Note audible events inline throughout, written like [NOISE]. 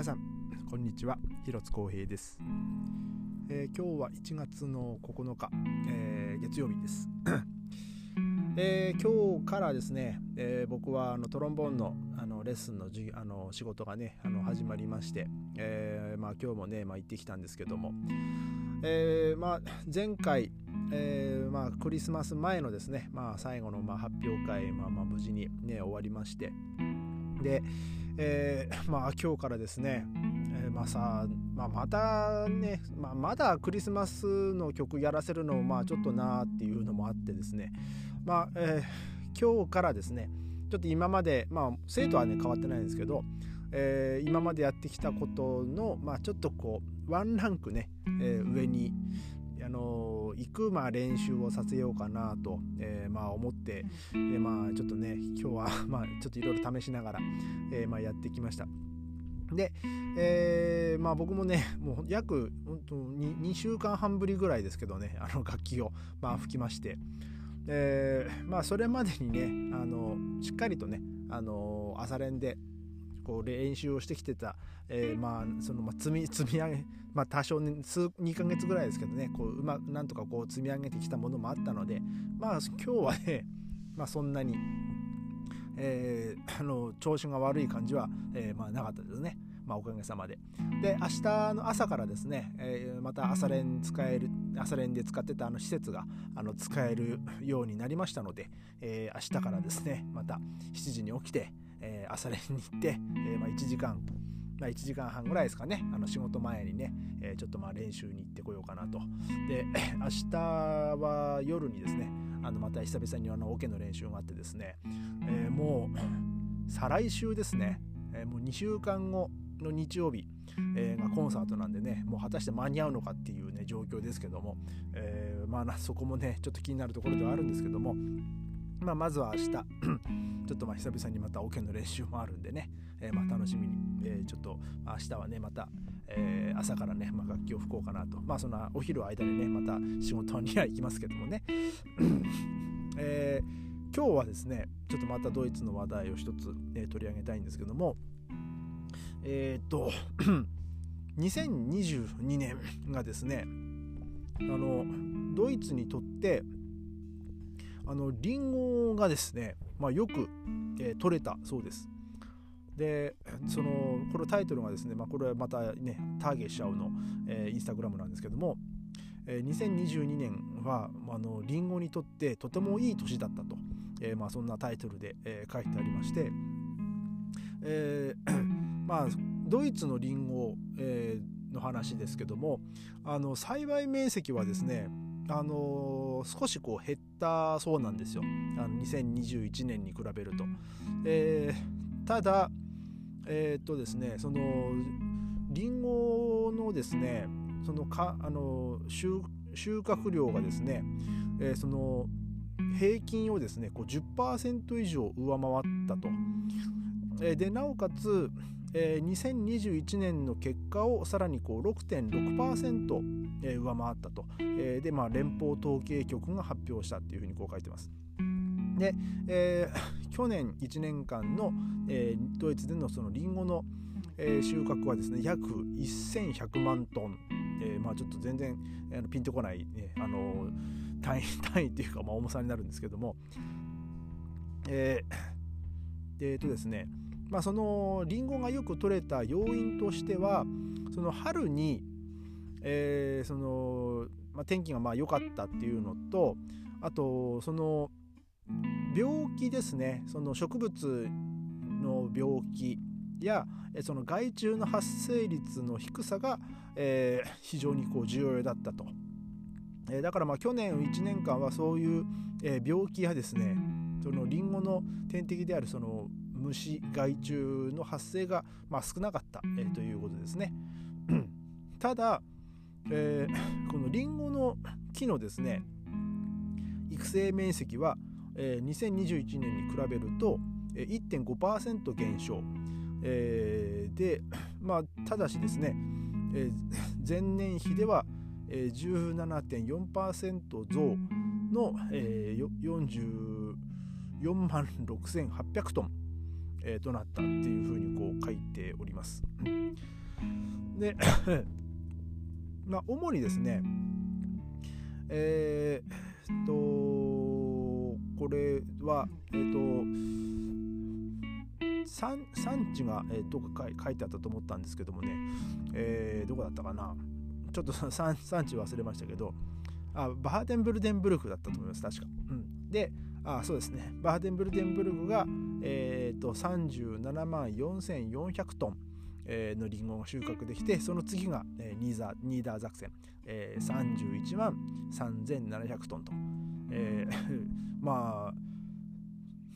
皆さんこんにちは。広津光平です、えー、今日は1月の9日、えー、月曜日です。[COUGHS] えー、今日からですね、え僕はあのトロンボーンのあのレッスンのじあの仕事がねあの始まりまして、えまあ、今日もね、まあ、行ってきたんですけども、えまあ、前回、えまあ、クリスマス前のですね、まあ、最後のまあ発表会、まあ、まあ無事に、ね、終わりましてで、えー、まあ今日からですね、えー、まあさ、まあ、またね、まあ、まだクリスマスの曲やらせるのもまあちょっとなっていうのもあってですねまあ、えー、今日からですねちょっと今までまあ生徒はね変わってないんですけど、えー、今までやってきたことのまあちょっとこうワンランクね、えー、上にあの行くまあ練習をさせようかなと、えー、まあ思って、えー、まあちょっとね今日は [LAUGHS] まあちょっといろいろ試しながら、えー、まあやってきました。で、えー、まあ僕もねもう約本当に 2, 週間半ぶりぐらいですけどねあの楽器をまあ吹きまして、えー、まあそれまでにねあのしっかりとねあの朝練でこう練習をしてきてた、えー、まあそのまあ積み [LAUGHS] 積み上げまあ多少、ね、数2ヶ月ぐらいですけどねこううまなんとかこう積み上げてきたものもあったのでまあ今日はねまあそんなに、えー、[LAUGHS] あの調子が悪い感じは、えー、まあなかったですね。まあ、おかげさまで。で、明日の朝からですね、えー、また朝練使える、朝練で使ってたあの施設があの使えるようになりましたので、えー、明日からですね、また7時に起きて、えー、朝練に行って、えー、まあ、1時間、まあ、1時間半ぐらいですかね。あの仕事前にね、え、ちょっとまあ練習に行ってこようかなと。で [COUGHS] 明日は夜にですねあのまた久々にあのオケの練習があってですね、え、もう [COUGHS] 再来週ですね、え、もう2週間後の日曜日、えー、がコンサートなんでねもう果たして間に合うのかっていうね状況ですけども、えー、まあそこもねちょっと気になるところではあるんですけどもまあ、まずは明日。[CLEARS THROAT] ちょっとまあ久々にまたオケの練習もあるんでね、えー、まあ楽しみに、えー、ちょっと明日はねまた、えー、朝からね、まあ、楽器を吹こうかなと。まあそのお昼間にねまた仕事には行きますけどもね、[CLEARS THROAT] えー、今日はですねちょっとまたドイツの話題を一つ、えー、取り上げたいんですけども。えー、っと [CLEARS THROAT] 2022年がですねあのドイツにとってあのリンゴがですね、まあ、よく、えー、取れたそうです。でそのこのタイトルがですね、まあ、これはまたねターゲッシャオの、えー、インスタグラムなんですけども、えー、2022年はあのリンゴにとってとてもいい年だったと、えー、まあ、そんなタイトルで、え、書いてありまして、え、[COUGHS] まあドイツのリンゴ、え、の話ですけどもあの栽培面積はですねあのー、少しこう減ったそうなんですよあの2021年に比べると。えー、ただえー、っとですねそのリンゴのですねそのかあの収収穫量がですね、えー、その平均をですねこう10%以上上回ったと。えー、でなおかつえー、2021年の結果をさらにこう6.6%、えー、上回ったと、えー、で、まあ、連邦統計局が発表したっていうふうにこう書いてます。で、えー、[LAUGHS] 去年1年間の、えー、ドイツでのそのリンゴの、えー、収穫はですね約1100万トン、えーまあ、ちょっと全然、えー、ピンとこない、ね、あの [LAUGHS] 単位 [LAUGHS] 単位っていうか、まあ、重さになるんですけども、えー、えー、とですねまあ、そのリンゴがよく取れた要因としてはその春に、えー、そのまあ、天気がまあ良かったっていうのとあとその病気ですね。その植物の病気やその害虫の発生率の低さが、えー、非常にこう重要だったと、えー、だからまあ去年1年間はそういう、えー、病気やですねそのリンゴの天敵であるその虫害虫の発生が、まあ、少なかった、えー、ということですね。[CLEARS THROAT] ただ、えー、[LAUGHS] このリンゴの木のですね育成面積は、えー、2021年に比べると、1.5%減少、えー、で、まあ、ただしですね、えー、前年比では、17.4%増の、えー、44万6800トンえー、となったっていうふうにこう書いております。でまあ主にですねえー、っとこれはえー、っと産地が、えー、どこか書いてあったと思ったんですけどもね、えー、どこだったかな。ちょっと産地 [LAUGHS] 忘れましたけどあバーデンブルデンブルクだったと思います確か、うん、であそうですね。バーデンブルデンブルクが、えーと、37万4400トン、えー、のリンゴが収穫できてその次が、えー、ニーザニーダーザクセン、えー、31万3700トンと、えー、[LAUGHS] まあ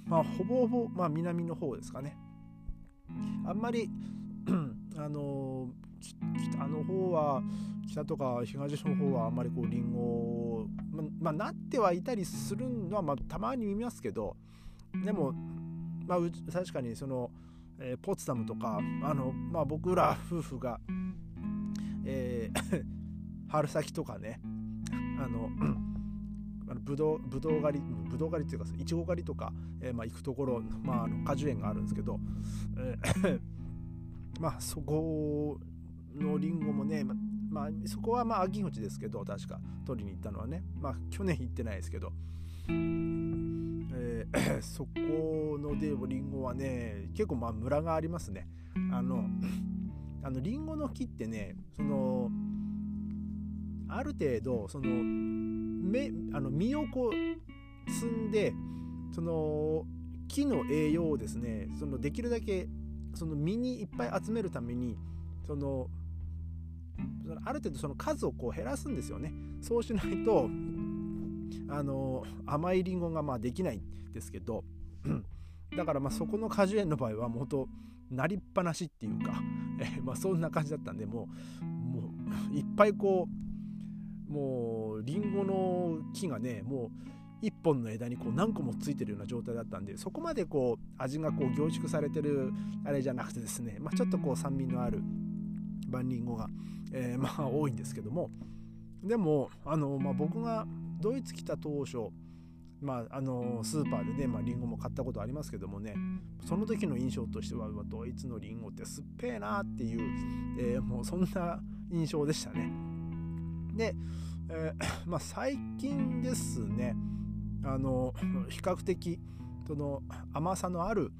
まあほぼほぼ、まあ、南の方ですかね。あんまり [CLEARS THROAT] あの北の方は北とか東の方はあんまりこうリンゴままあ、なってはいたりするのは、まあ、たまに見ますけどでも、まあ、確かにその、えー、ポツダムとかあの、まあ、僕ら夫婦が、えー、[LAUGHS] 春先とかねあのあのぶどうぶどう狩りぶどう狩りっていうかいちご狩りとか、えーまあ、行くところ、まあ、あの果樹園があるんですけど、えー [LAUGHS] まあそこのりんごもね、ままあ、そこはまあ秋口ですけど確か取りに行ったのはね。まあ去年行ってないですけど、[CLEARS THROAT] そこのでりんごはね結構まあムラがありますね。あの [CLEARS THROAT] あのリンゴの木ってねそのある程度その芽あの実をこう摘んでその木の栄養をですねそのできるだけその実にいっぱい集めるためにそのある程度その数をこう減らすんですよね。そうしないとあの甘いりんごがまあできないんですけどだからまあそこの果樹園の場合はもうとなりっぱなしっていうか、えまあそんな感じだったんでもうもういっぱいこうもうりんごの木がねもう1本の枝にこう何個もついてるような状態だったんでそこまでこう味がこう凝縮されてるあれじゃなくてですね、まあ、ちょっとこう酸味のある番リンゴが、えー、まあ多いんですけども。でもあの、まあ、僕がドイツ来た当初まあ、あのスーパーでね、まあ、リンゴも買ったことありますけどもねその時の印象としてはドイツのリンゴって酸っぱいなっていう、えー、もうそんな印象でしたね。で、えー、[COUGHS] まあ、最近ですねあの比較的その甘さのある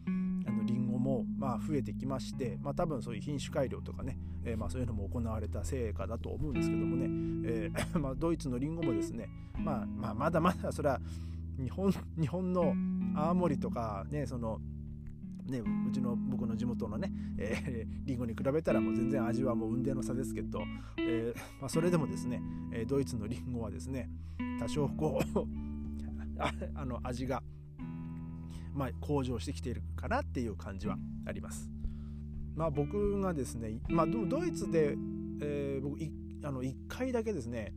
もまあ増えてきまして、まあ、多分そういう品種改良とかね、えー、まあそういうのも行われた成果だと思うんですけどもね、えー、[LAUGHS] まあドイツのリンゴもですね、まあ、まあまだまだそれは日本日本の青森とかねそのね、うちの僕の地元のね、えー、リンゴに比べたらもう全然味はもう雲泥の差ですけど、えーまあ、それでもですね、えドイツのリンゴはですね多少こう [LAUGHS] [LAUGHS] あの味がまあ、向上してきているかなっていう感じはあります。まあ、僕がですね、まあ、ドイツで、えー、僕あの1回だけですね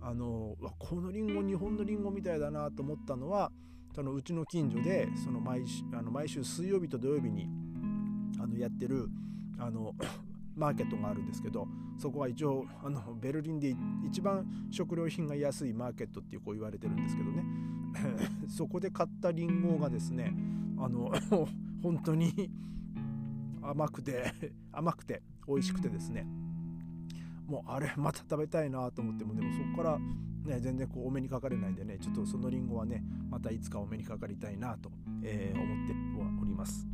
あのこのリンゴ日本のリンゴみたいだなと思ったのはそのうちの近所でその毎週あの毎週水曜日と土曜日にあのやってるあの [COUGHS] マーケットがあるんですけどそこは一応あのベルリンで一番食料品が安いマーケットっていうこう言われてるんですけどね [LAUGHS] そこで買ったりんごがですねあの [LAUGHS] 本当に甘くて甘くて美味しくてですねもうあれまた食べたいなと思ってもでもそこからね全然こうお目にかかれないんでねちょっとそのりんごはねまたいつかお目にかかりたいなと、えー、思っております。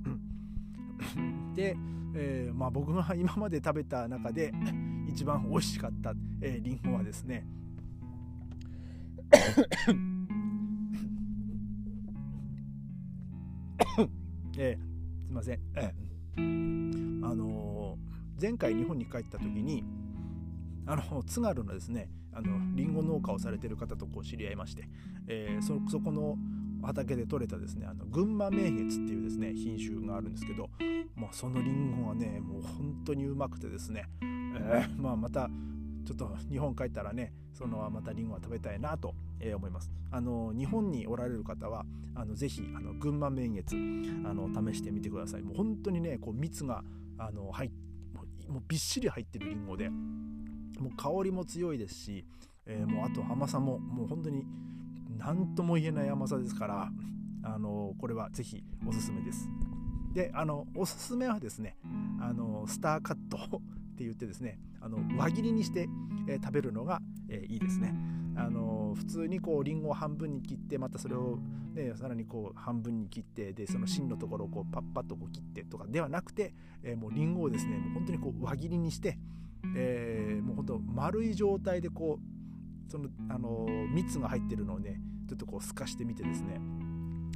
で、えー、まあ、僕が今まで食べた中で一番美味しかった、えー、リンゴはですね [LAUGHS] えー、すいません、えー、あのー、前回日本に帰った時にあの津軽のですねあのリンゴ農家をされてる方とこう知り合いまして、えー、そそこの畑で採れたですねあの群馬名月っていうですね品種があるんですけど、まあ、そのリンゴがねもう本当にうまくてですね、えー、まあ、またちょっと日本帰ったらねそのまたリンゴは食べたいなと思います。あの日本におられる方はあのぜひあの群馬名月あの試してみてください。もう本当にねこう蜜があの入もうびっしり入ってるリンゴでもう香りも強いですし、えー、もうあと甘さももう本当に何とも言えない甘さですからあのこれはぜひおすすめです。であのおすすめはですねあのスターカットって言ってですねあの輪切りにして、えー、食べるのが、えー、いいですね。あの普通にこうリンゴを半分に切ってまたそれを、ね、さらにこう半分に切ってでその芯のところをこうパッパッとこう切ってとかではなくて、えー、もうリンゴをですねもう本当にこう輪切りにして、えー、もう本当丸い状態でこうそのあの蜜が入ってるのをねちょっとこう透かしてみてですね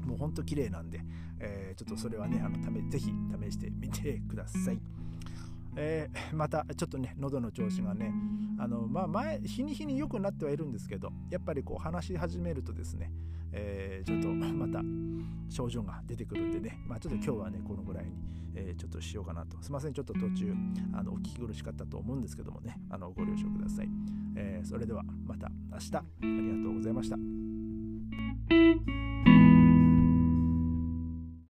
もうほんと綺麗なんで、えー、ちょっとそれはねあのためぜひ試してみてください。えー、またちょっとね喉の調子がねあの、まあ、前日に日に良くなってはいるんですけどやっぱりこう話し始めるとですね、えー、ちょっとまた症状が出てくるんでね、まあ、ちょっと今日はねこのぐらいに、えー、ちょっとしようかなと。すいませんちょっと途中あのお聞き苦しかったと思うんですけどもねあのご了承ください、えそれではまた明日。ありがとうございました。